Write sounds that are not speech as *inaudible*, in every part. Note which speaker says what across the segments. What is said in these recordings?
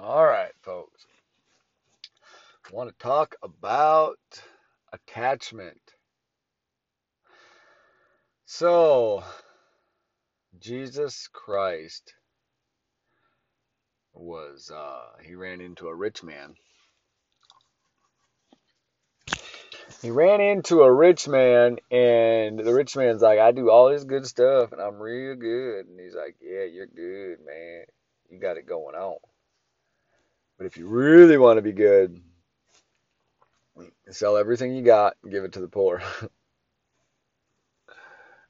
Speaker 1: All right, folks. I want to talk about attachment. So, Jesus Christ was, uh, he ran into a rich man. He ran into a rich man, and the rich man's like, I do all this good stuff, and I'm real good. And he's like, Yeah, you're good, man. You got it going on. But if you really want to be good, sell everything you got and give it to the poor. *laughs*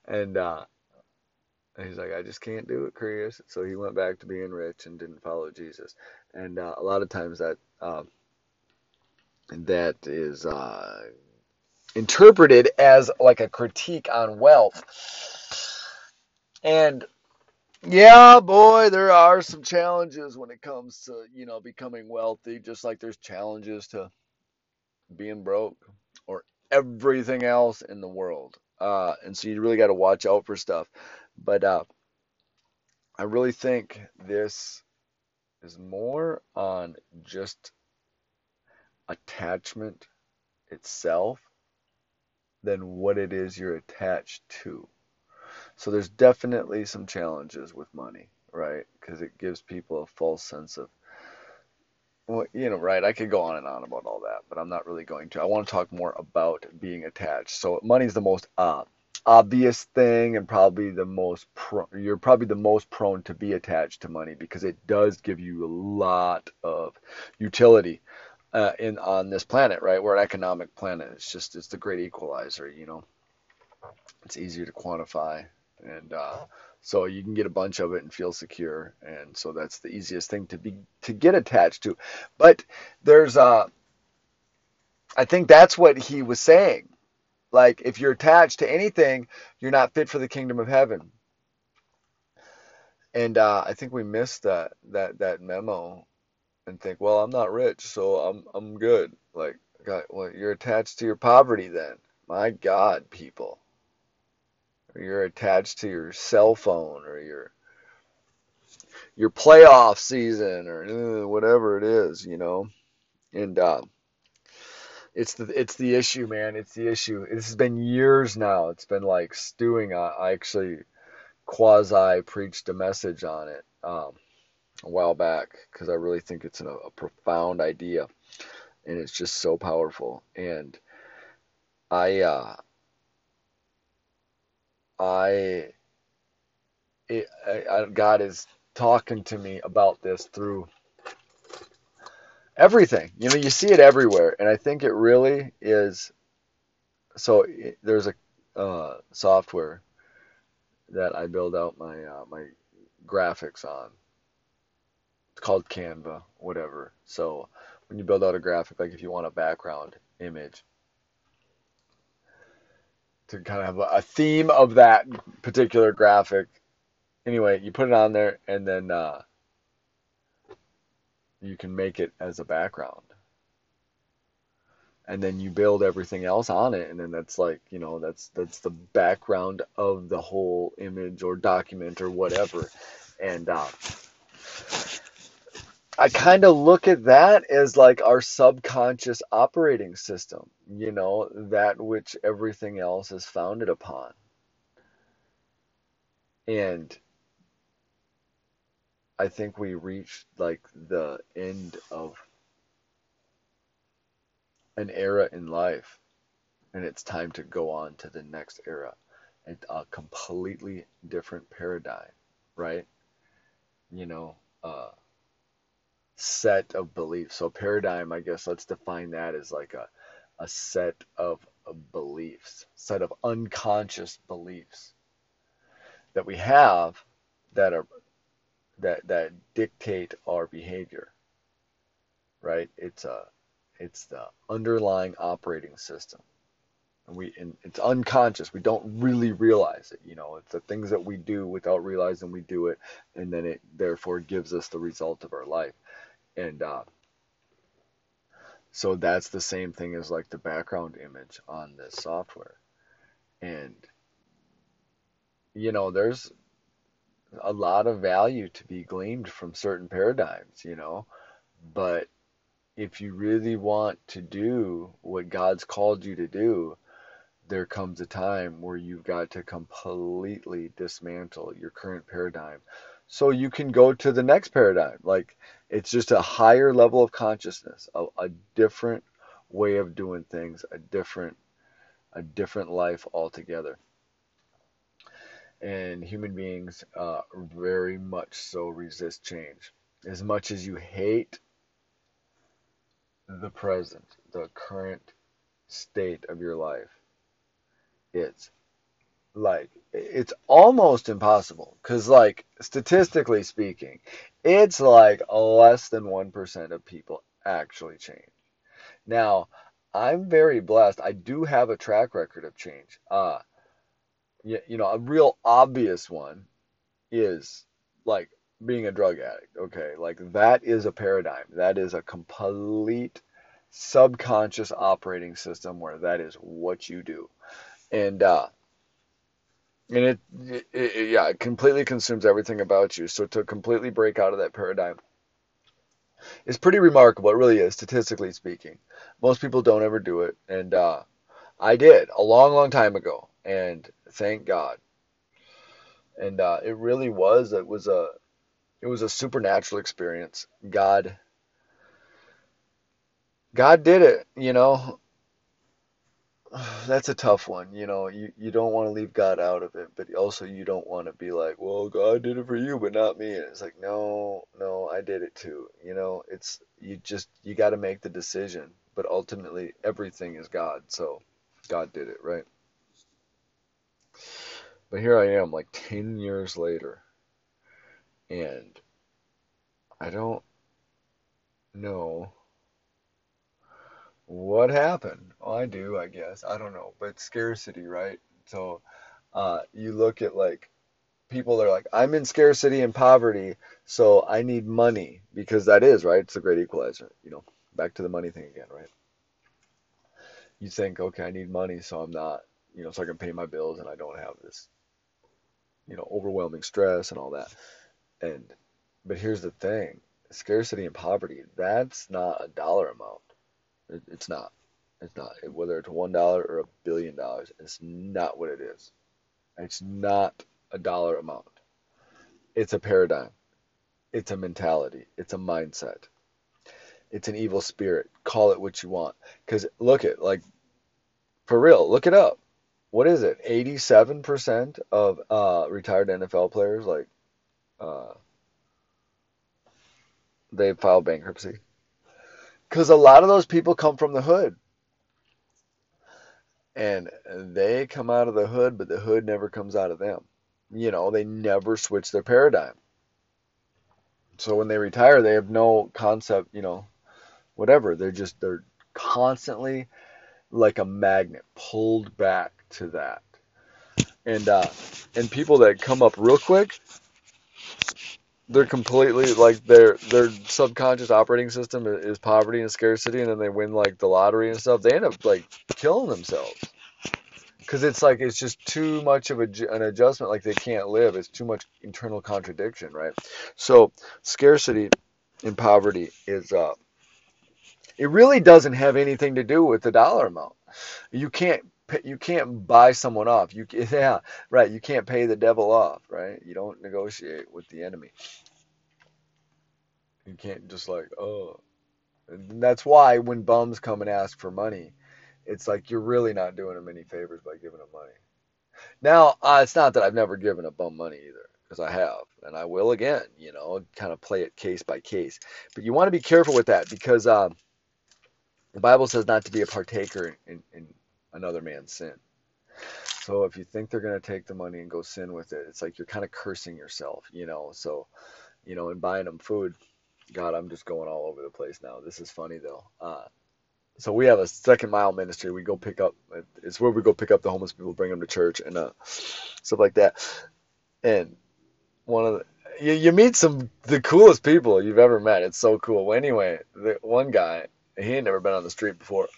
Speaker 1: and uh, he's like, I just can't do it, Chris. So he went back to being rich and didn't follow Jesus. And uh, a lot of times that um, that is uh, interpreted as like a critique on wealth. And yeah, boy, there are some challenges when it comes to, you know, becoming wealthy, just like there's challenges to being broke or everything else in the world. Uh, and so you really got to watch out for stuff. But uh, I really think this is more on just attachment itself than what it is you're attached to. So there's definitely some challenges with money, right? Because it gives people a false sense of, well, you know, right? I could go on and on about all that, but I'm not really going to. I want to talk more about being attached. So money is the most uh, obvious thing, and probably the most pro- you're probably the most prone to be attached to money because it does give you a lot of utility uh, in on this planet, right? We're an economic planet. It's just it's the great equalizer, you know. It's easier to quantify, and uh, so you can get a bunch of it and feel secure, and so that's the easiest thing to be to get attached to. But there's uh, I think that's what he was saying. Like if you're attached to anything, you're not fit for the kingdom of heaven. And uh, I think we missed that that that memo and think, well, I'm not rich, so I'm I'm good. Like, God, well, you're attached to your poverty then. My God, people. You're attached to your cell phone or your your playoff season or uh, whatever it is, you know. And uh, it's the it's the issue, man. It's the issue. This has been years now. It's been like stewing. I, I actually quasi preached a message on it. Um, a while back because I really think it's an, a profound idea and it's just so powerful. And I, uh, I, it, I, God is talking to me about this through everything. You know, you see it everywhere, and I think it really is. So it, there's a uh, software that I build out my uh, my graphics on, it's called Canva, whatever. So when you build out a graphic, like if you want a background image to kind of have a theme of that particular graphic, anyway, you put it on there and then uh, you can make it as a background. And then you build everything else on it, and then that's like you know that's that's the background of the whole image or document or whatever. And uh, I kind of look at that as like our subconscious operating system, you know, that which everything else is founded upon. And I think we reached like the end of an era in life, and it's time to go on to the next era, a completely different paradigm, right? You know, uh, set of beliefs. So paradigm, I guess let's define that as like a, a set of, beliefs, set of unconscious beliefs that we have that are that that dictate our behavior. Right? It's a it's the underlying operating system. And we and it's unconscious. We don't really realize it. You know, it's the things that we do without realizing we do it, and then it therefore gives us the result of our life and uh, so that's the same thing as like the background image on this software. And you know there's a lot of value to be gleaned from certain paradigms you know? But if you really want to do what God's called you to do, there comes a time where you've got to completely dismantle your current paradigm. So you can go to the next paradigm. Like it's just a higher level of consciousness, a, a different way of doing things, a different a different life altogether. And human beings uh, very much so resist change. As much as you hate the present, the current state of your life, it's like it's almost impossible because like statistically speaking it's like less than 1% of people actually change. Now i'm very blessed. I do have a track record of change. Uh you, you know a real obvious one is like being a drug addict okay? Like that is a paradigm. That is a complete subconscious operating system where that is what you do. And uh, and it, it, it, yeah, it completely consumes everything about you. So to completely break out of that paradigm is pretty remarkable. It really is, statistically speaking. Most people don't ever do it, and uh, I did a long, long time ago, and thank God. And uh, it really was. It was a, it was a supernatural experience. God, God did it. You know, *sighs* that's a tough one. You know, you, you don't want to leave God out of it, but also you don't want to be like, well, God did it for you, but not me. And it's like, no, no, I did it too. You know, it's, you just, you got to make the decision, but ultimately everything is God. So God did it, right? But here I am, like 10 years later, and I don't know what happened? Well, I do, I guess. I don't know, but scarcity, right? So uh, you look at like people that are like, I'm in scarcity and poverty, so I need money because that is right. It's a great equalizer. You know, back to the money thing again, right? You think, okay, I need money, so I'm not, you know, so I can pay my bills and I don't have this, you know, overwhelming stress and all that. And but here's the thing: scarcity and poverty. That's not a dollar amount it, it's not. It's not. Whether it's one dollar or a billion dollars, it's not what it is. It's not a dollar amount. It's a paradigm. It's a mentality. It's a mindset. It's an evil spirit. Call it what you want. Because look at like for real. Look it up. What is it? Eighty-seven percent of uh, retired NFL players like uh, they filed bankruptcy. Because a lot of those people come from the hood. And they come out of the hood, but the hood never comes out of them. You know, they never switch their paradigm. So when they retire, they have no concept, you know, whatever. They're just, they're constantly like a magnet pulled back to that. And, uh, and people that come up real quick, they're completely like their their subconscious operating system is poverty and scarcity, and then they win like the lottery and stuff. They end up like killing themselves because it's like it's just too much of a, an adjustment. Like they can't live. It's too much internal contradiction, right? So scarcity and poverty is uh, it really doesn't have anything to do with the dollar amount. You can't you can't buy someone off. You *laughs* yeah, right. You can't pay the devil off, right? You don't negotiate with the enemy. You can't just like, oh. And that's why when bums come and ask for money, it's like you're really not doing them any favors by giving them money. Now, uh, it's not that I've never given a bum money either, because I have, and I will again. You know, kind of play it case by case. But you want to be careful with that because um, the Bible says not to be a partaker in, in another man's sin. So if you think they're going to take the money and go sin with it, it's like you're kind of cursing yourself, you know. So, you know, in buying them food, God, I'm just going all over the place now. This is funny though. Uh, so we have a second mile ministry. We go pick up. It's where we go pick up the homeless people, bring them to church, and uh, stuff like that. And one of the you, you meet some the coolest people you've ever met. It's so cool. Well, anyway, the one guy he had never been on the street before.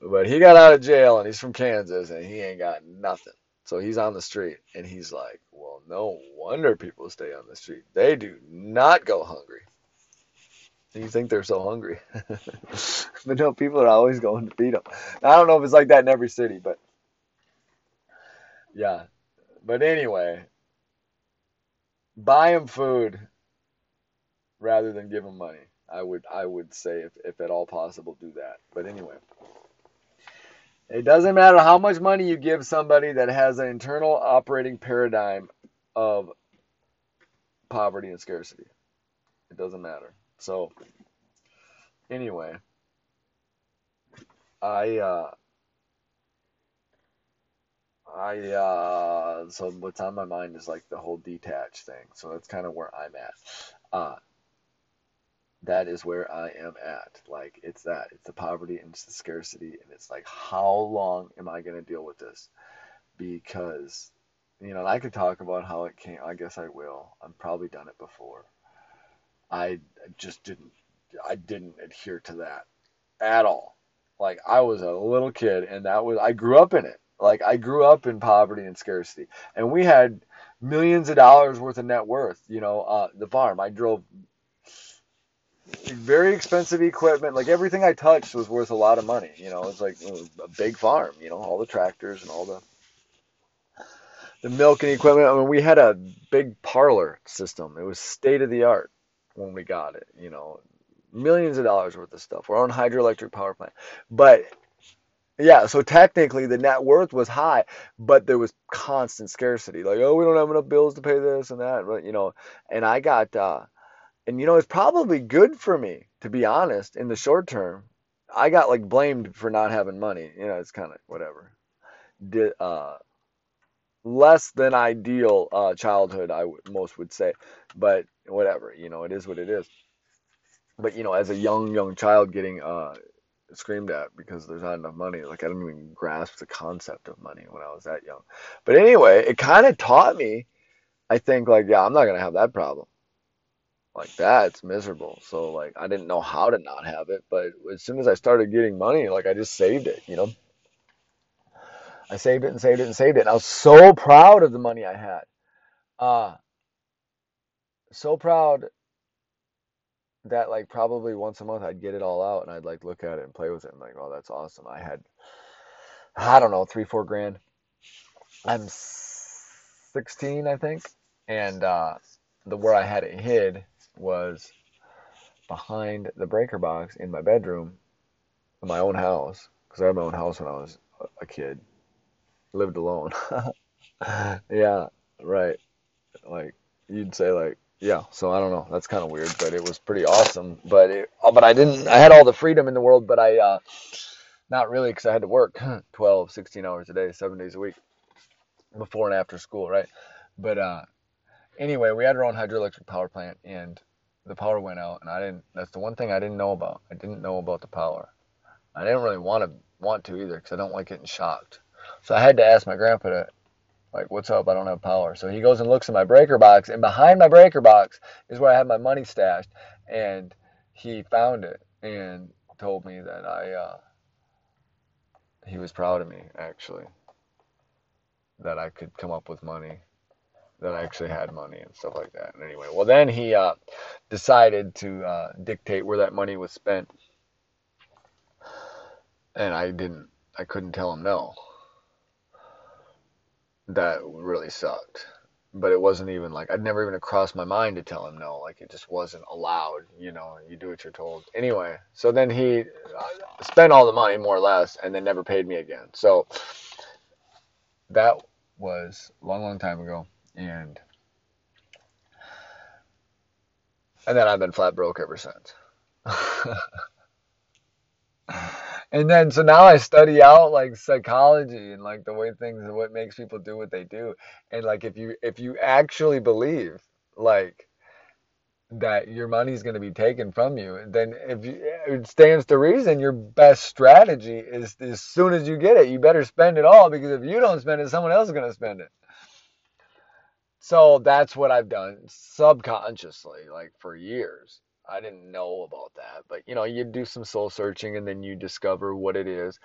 Speaker 1: But he got out of jail and he's from Kansas and he ain't got nothing. So he's on the street and he's like, well, no wonder people stay on the street. They do not go hungry. You think they're so hungry. *laughs* but no, people are always going to feed them. I don't know if it's like that in every city, but yeah. But anyway, buy them food rather than give them money. I would I would say if, if at all possible do that. But anyway. It doesn't matter how much money you give somebody that has an internal operating paradigm of poverty and scarcity. It doesn't matter. So anyway, I uh I uh so what's on my mind is like the whole detach thing. So that's kind of where I'm at. Uh that is where I am at. Like it's that. It's the poverty and it's the scarcity and it's like how long am I going to deal with this? Because you know, I could talk about how it came. I guess I will. I've probably done it before. I just didn't I didn't adhere to that at all. Like I was a little kid and that was I grew up in it. Like I grew up in poverty and scarcity. And we had millions of dollars worth of net worth, you know, uh, the farm. I drove very expensive equipment. Like everything I touched was worth a lot of money. You know, it's like it a big farm. You know, all the tractors and all the the milking equipment. I mean, we had a big parlor system. It was state of the art when we got it. You know, millions of dollars worth of stuff. We're on hydroelectric power plant. But yeah, so technically the net worth was high, but there was constant scarcity. Like, oh, we don't have enough bills to pay this and that, but you know, and I got uh and you know, it's probably good for me, to be honest, in the short term. I got like blamed for not having money. You know, it's kind of whatever. Uh less than ideal uh, childhood, I most would say, but whatever, you know, it is what it is. But you know, as a young young child getting uh, screamed at because there's not enough money, like I didn't even grasp the concept of money when I was that young. But anyway, it kind of taught me, I think, like yeah, I'm not gonna have that problem. Like that's miserable. So like I didn't know how to not have it, but as soon as I started getting money, like I just saved it, you know. I saved it and saved it and saved it. And I was so proud of the money I had. Uh, so proud that like probably once a month I'd get it all out and I'd like look at it and play with it and like, oh, that's awesome. I had, I don't know, three, four grand. I'm 16, I think. And uh, the where I had it hid was behind the breaker box in my bedroom in my own house because I had my own house when I was a kid lived alone. *laughs* yeah, right. Like you'd say like yeah, so I don't know. That's kind of weird, but it was pretty awesome. But it, uh, but I didn't I had all the freedom in the world, but I uh not really cuz I had to work *clears throat* 12, 16 hours a day, 7 days a week before and after school, right? But uh anyway, we had our own hydroelectric power plant and the power went out and I didn't that's the one thing I didn't know about. I didn't know about the power. I didn't really want to want to either cuz I don't like getting shocked. So I had to ask my grandpa to, like, what's up? I don't have power. So he goes and looks in my breaker box, and behind my breaker box is where I had my money stashed. And he found it and told me that I, uh, he was proud of me, actually, that I could come up with money, that I actually had money and stuff like that. And anyway, well, then he uh, decided to uh, dictate where that money was spent. And I didn't, I couldn't tell him no that really sucked. But it wasn't even like I'd never even crossed my mind to tell him no. Like it just wasn't allowed. You know, you do what you're told. Anyway, so then he uh, spent all the money more or less, and then never paid me again. So that was a long, long time ago, and and then I've been flat broke ever since. *laughs* and then so now I study out like psychology and like the way things and what makes people do what they do. And like if you if you actually believe like that your money's going to be taken from you, then if you, it stands to reason your best strategy is as soon as you get it, you better spend it all because if you don't spend it, someone else is going to spend it. So that's what I've done subconsciously, like for years. I didn't know about that. But you know, you do some soul searching and then you discover what it is.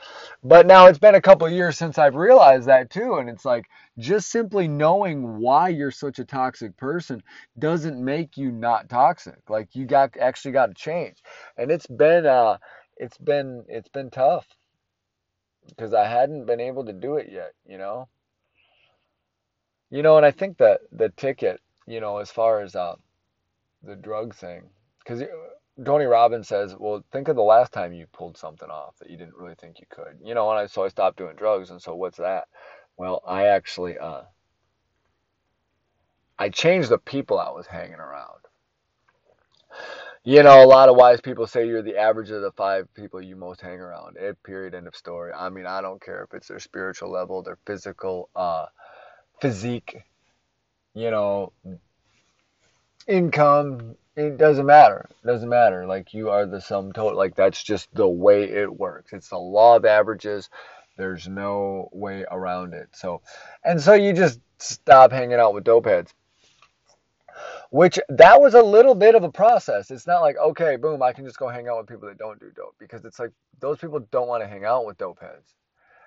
Speaker 1: But now it's been a couple years since I've realized that too. And it's like just simply knowing why you're such a toxic person doesn't make you not toxic. Like you got actually got to change. And it's been uh it's been it's been tough because I hadn't been able to do it yet, you know. You know, and I think that the ticket, you know, as far as uh, the drug thing, because Tony Robbins says, well, think of the last time you pulled something off that you didn't really think you could. You know, and I so I stopped doing drugs, and so what's that? Well, I actually uh, I changed the people I was hanging around. You know, a lot of wise people say you're the average of the five people you most hang around. It, period. End of story. I mean, I don't care if it's their spiritual level, their physical, uh, physique, you know, income. It doesn't matter. It doesn't matter. Like you are the sum total. Like that's just the way it works. It's the law of averages. There's no way around it. So, and so you just stop hanging out with dope heads which that was a little bit of a process. It's not like, okay, boom, I can just go hang out with people that don't do dope because it's like those people don't want to hang out with dope heads.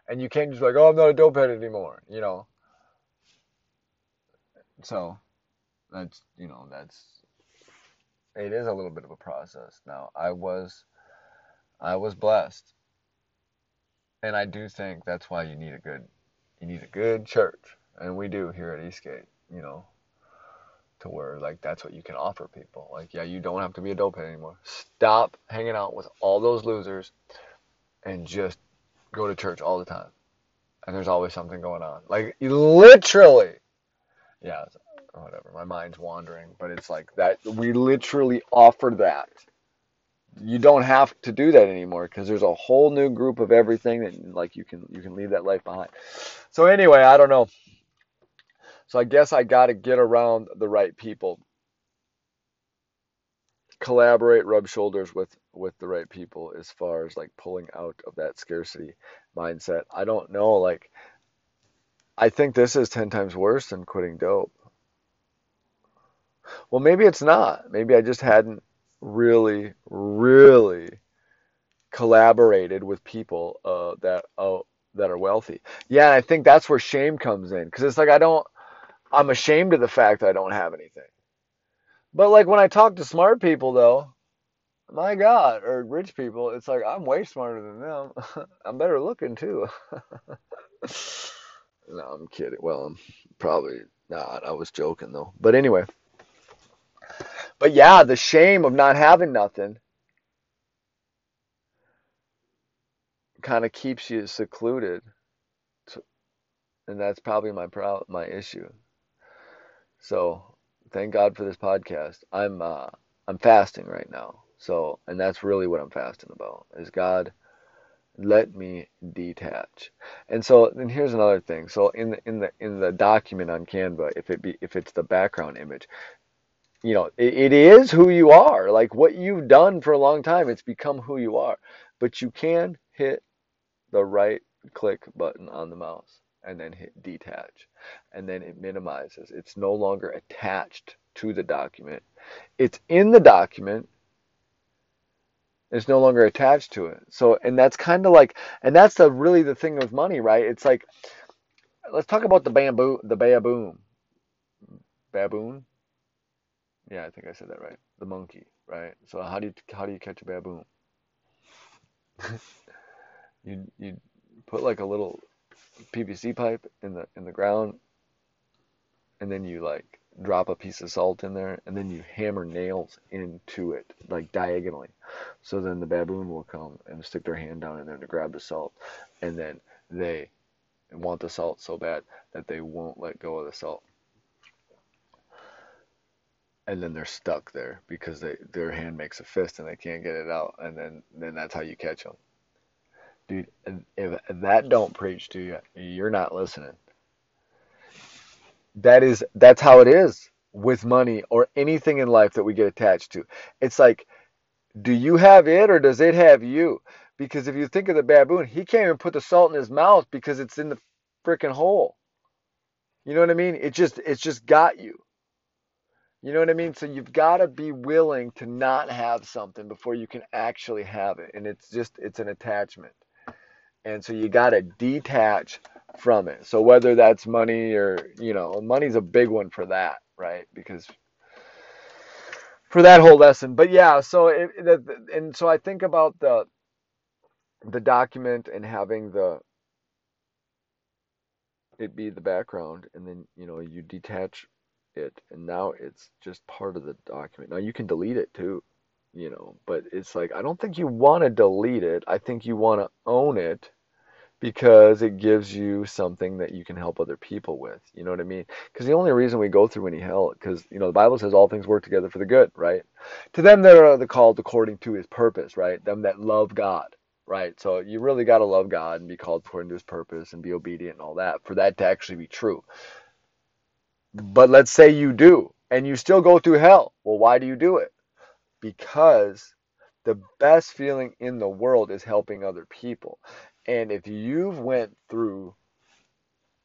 Speaker 1: And you can't just like, oh, I'm not a dope head anymore, you know. So that's, you know, that's it is a little bit of a process. Now, I was I was blessed. And I do think that's why you need a good you need a good church. And we do here at Eastgate, you know to where like that's what you can offer people. Like, yeah, you don't have to be a dopehead anymore. Stop hanging out with all those losers and just go to church all the time. And there's always something going on. Like literally. Yeah, oh, whatever. My mind's wandering, but it's like that we literally offer that. You don't have to do that anymore because there's a whole new group of everything that like you can you can leave that life behind. So anyway, I don't know. So I guess I got to get around the right people. Collaborate, rub shoulders with with the right people as far as like pulling out of that scarcity mindset. I don't know like I think this is 10 times worse than quitting dope. Well, maybe it's not. Maybe I just hadn't really really collaborated with people uh, that uh, that are wealthy. Yeah, I think that's where shame comes in because it's like I don't I'm ashamed of the fact that I don't have anything. But like when I talk to smart people though, my God, or rich people, it's like I'm way smarter than them. *laughs* I'm better looking too. *laughs* no, I'm kidding. Well, I'm probably not. I was joking though. But anyway. But yeah, the shame of not having nothing kind of keeps you secluded. And that's probably my pro- my issue. So thank God for this podcast. I'm uh, I'm fasting right now. So and that's really what I'm fasting about is God let me detach. And so then here's another thing. So in the in the in the document on Canva, if it be if it's the background image, you know, it, it is who you are. Like what you've done for a long time, it's become who you are. But you can hit the right click button on the mouse and then hit detach. And then it minimizes. It's no longer attached to the document. It's in the document. It's no longer attached to it. So, and that's kind of like, and that's the really the thing with money, right? It's like, let's talk about the bamboo, the baboon. Baboon? Yeah, I think I said that right. The monkey, right? So how do you how do you catch a baboon? *laughs* you you put like a little PVC pipe in the in the ground, and then you like drop a piece of salt in there, and then you hammer nails into it like diagonally. So then the baboon will come and stick their hand down in there to grab the salt, and then they want the salt so bad that they won't let go of the salt. And then they're stuck there because they their hand makes a fist and they can't get it out, and then then that's how you catch them dude, if that don't preach to you, you're not listening. That is that's how it is with money or anything in life that we get attached to. It's like, do you have it or does it have you? Because if you think of the baboon, he can't even put the salt in his mouth because it's in the freaking hole. You know what I mean? It just it's just got you. You know what I mean? So you've got to be willing to not have something before you can actually have it. And it's just, it's an attachment. And so you got to detach from it. So whether that's money or, you know, money's a big one for that, right? Because for that whole lesson. But yeah, so it, and so I think about the the document and having the it be the background and then you know you detach it and now it's just part of the document now you can delete it too you know but it's like i don't think you want to delete it i think you want to own it because it gives you something that you can help other people with you know what i mean because the only reason we go through any hell because you know the bible says all things work together for the good right to them that are the called according to his purpose right them that love god right? So you really got to love God and be called according to his purpose and be obedient and all that for that to actually be true. But let's say you do and you still go through hell. Well, why do you do it? Because the best feeling in the world is helping other people. And if you've went through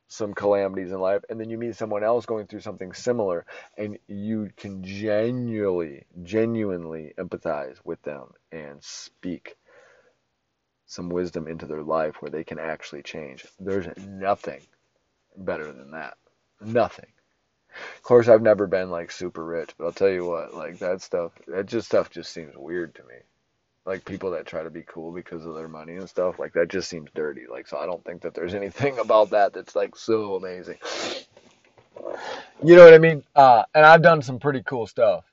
Speaker 1: some calamities in life and then you meet someone else going through something similar and you can genuinely genuinely empathize with them and speak some wisdom into their life where they can actually change. There's nothing better than that. Nothing. Of course, I've never been like super rich, but I'll tell you what, like that stuff, that just stuff just seems weird to me. Like people that try to be cool because of their money and stuff, like that just seems dirty. Like, so I don't think that there's *laughs* anything about that that's like so amazing. You know what I mean? Uh, and I've done some pretty cool stuff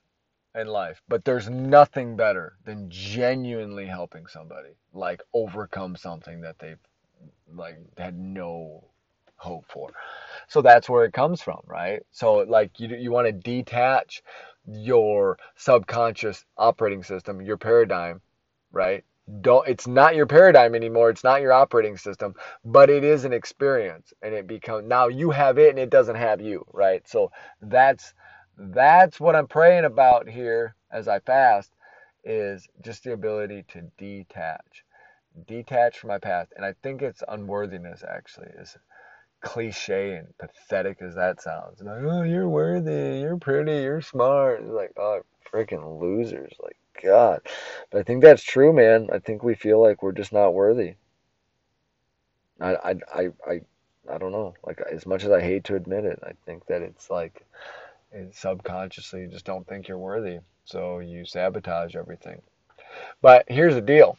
Speaker 1: in life, but there's nothing better than genuinely helping somebody like overcome something that they've like had no hope for. So that's where it comes from, right? So like you you want to detach your subconscious operating system, your paradigm, right? Don't it's not your paradigm anymore, it's not your operating system, but it is an experience and it becomes now you have it and it doesn't have you, right? So that's that's what I'm praying about here as I fast is just the ability to detach. Detach from my past. And I think it's unworthiness actually is cliche and pathetic as that sounds. Like, oh, you're worthy, you're pretty, you're smart. It's like, oh, freaking losers. Like, God. But I think that's true, man. I think we feel like we're just not worthy. I, I, I, I, I don't know. Like, as much as I hate to admit it, I think that it's like, and subconsciously you just don't think you're worthy. So you sabotage everything. But here's the deal.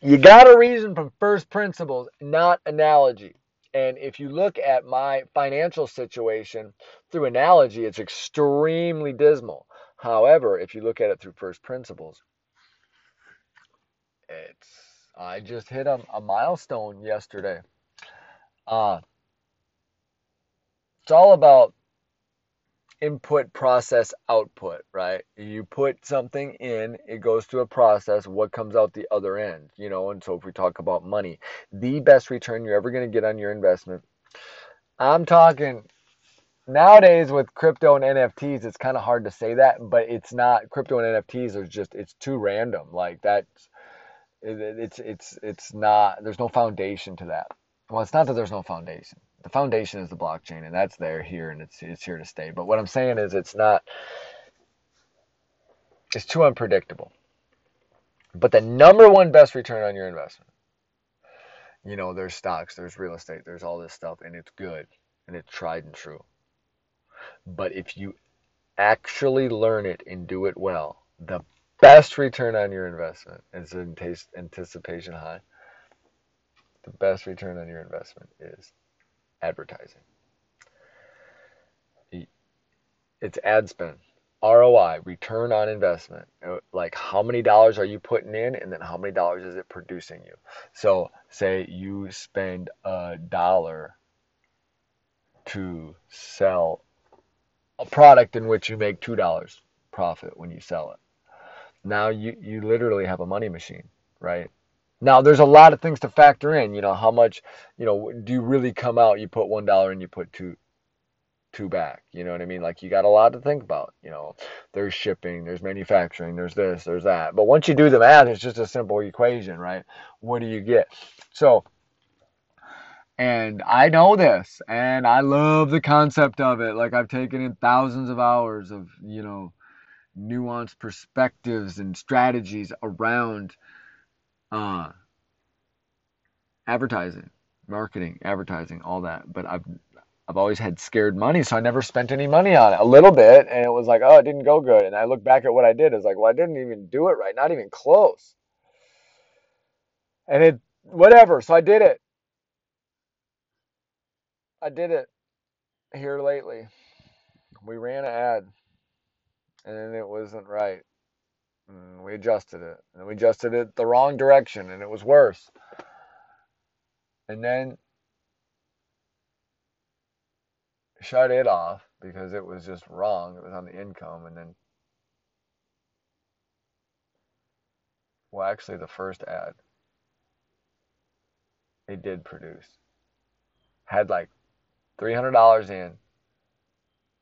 Speaker 1: You got to reason from first principles, not analogy. And if you look at my financial situation through analogy, it's extremely dismal. However, if you look at it through first principles, it's I just hit a, a milestone yesterday. Uh, it's all about input, process, output, right? You put something in, it goes through a process, what comes out the other end, you know? And so if we talk about money, the best return you're ever going to get on your investment, I'm talking nowadays with crypto and NFTs, it's kind of hard to say that, but it's not crypto and NFTs are just, it's too random. Like that's, it's, it's, it's not, there's no foundation to that. Well, it's not that there's no foundation the foundation is the blockchain and that's there here and it's it's here to stay. But what I'm saying is it's not it's too unpredictable. But the number one best return on your investment. You know, there's stocks, there's real estate, there's all this stuff and it's good and it's tried and true. But if you actually learn it and do it well, the best return on your investment is anticipation high. The best return on your investment is advertising. It's ad spend, ROI, return on investment. Uh, like how many dollars are you putting in and then how many dollars is it producing you? So say you spend a dollar to sell a product in which you make $2 profit when you sell it. Now you, you literally have a money machine, right? Now, there's a lot of things to factor in. You know, how much, you know, do you really come out? You put one dollar and you put two, two back. You know what I mean? Like you got a lot to think about. You know, there's shipping, there's manufacturing, there's this, there's that. But once you do the math, it's just a simple equation, right? What do you get? So, And I know this, and I love the concept of it. Like I've taken in thousands of hours of, you know, nuanced perspectives and strategies around uh, advertising, marketing, advertising, all that. But I've I've always had scared money, so I never spent any money on it. A little bit, and it was like, oh, it didn't go good. And I look back at what I did, it's like, well, I didn't even do it right, not even close. And it, whatever. So I did it. I did it here lately. We ran an ad, and it wasn't right. And we adjusted it, and we adjusted it the wrong direction, and it was worse. And then shut it off because it was just wrong. It was on the income, and then, well, actually, the first ad it did produce had like three hundred dollars in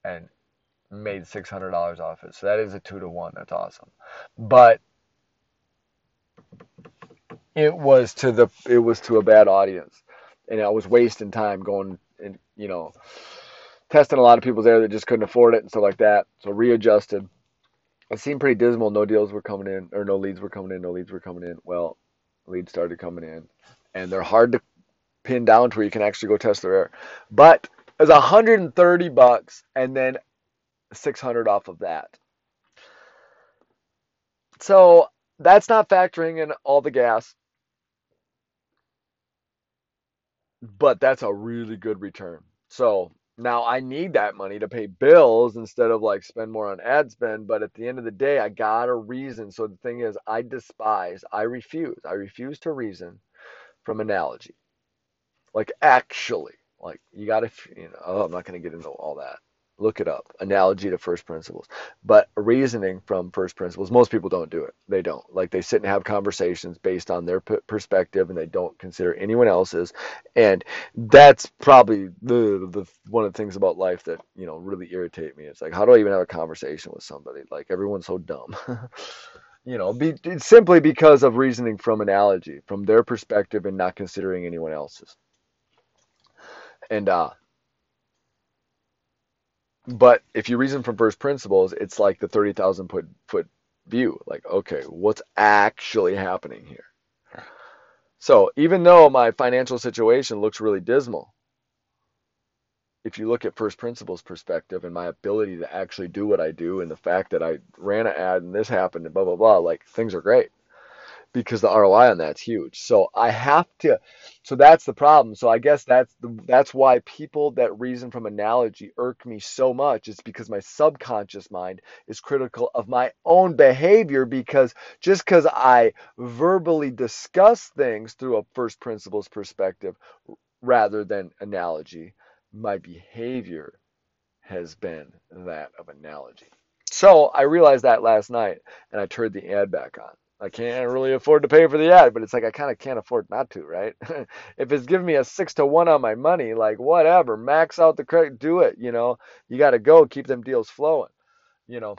Speaker 1: and made six hundred dollars off it. So that is a two to one. That's awesome, but it was to the it was to a bad audience, and I was wasting time going and you know testing a lot of people there that just couldn't afford it and stuff like that. So readjusted. It seemed pretty dismal. No deals were coming in, or no leads were coming in. No leads were coming in. Well, leads started coming in, and they're hard to pin down to where you can actually go test their air. But it's 130 bucks, and then 600 off of that. So that's not factoring in all the gas, but that's a really good return. So now I need that money to pay bills instead of like spend more on ad spend. But at the end of the day, I got a reason. So the thing is, I despise, I refuse, I refuse to reason from analogy. Like actually, like you got to, you know, oh, I'm not going to get into all that. Look it up. Analogy to first principles. But reasoning from first principles, most people don't do it. They don't. Like they sit and have conversations based on their perspective and they don't consider anyone else's. And that's probably the, the one of the things about life that, you know, really irritate me. It's like, how do I even have a conversation with somebody? Like everyone's so dumb. *laughs* you know, be, simply because of reasoning from analogy, from their perspective and not considering anyone else's. And uh but if you reason from first principles, it's like the 30,000 foot, foot view. Like, okay, what's actually happening here? So even though my financial situation looks really dismal, if you look at first principles perspective and my ability to actually do what I do and the fact that I ran an ad and this happened and blah, blah, blah, like things are great because the ROI on that's huge. So I have to so that's the problem. So I guess that's the, that's why people that reason from analogy irk me so much. It's because my subconscious mind is critical of my own behavior because just because I verbally discuss things through a first principles perspective rather than analogy, my behavior has been that of analogy. So I realized that last night and I turned the ad back on. I can't really afford to pay for the ad, but it's like I kind of can't afford not to, right? *laughs* if it's giving me a six to one on my money, like whatever, max out the credit, do it. You know, you got to go keep them deals flowing. You know,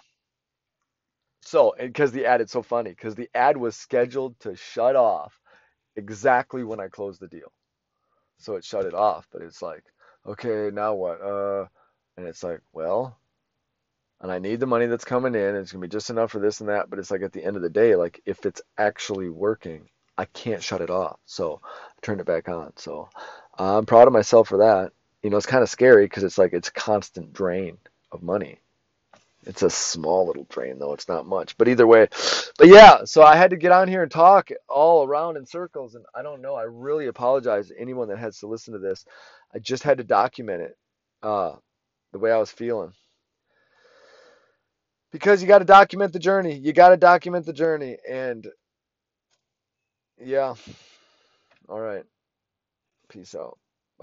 Speaker 1: so because the ad, it's so funny because the ad was scheduled to shut off exactly when I closed the deal, so it shut it off. But it's like, okay, now what? Uh, and it's like, well, and I need the money that's coming in. It's gonna be just enough for this and that. But it's like at the end of the day, like if it's actually working, I can't shut it off. So I turned it back on. So I'm proud of myself for that. You know, it's kind of scary because it's like it's constant drain of money. It's a small little drain though. It's not much. But either way, but yeah. So I had to get on here and talk all around in circles, and I don't know. I really apologize to anyone that has to listen to this. I just had to document it, uh, the way I was feeling because you got to document the journey. You got to document the journey. And yeah. All right. Peace out.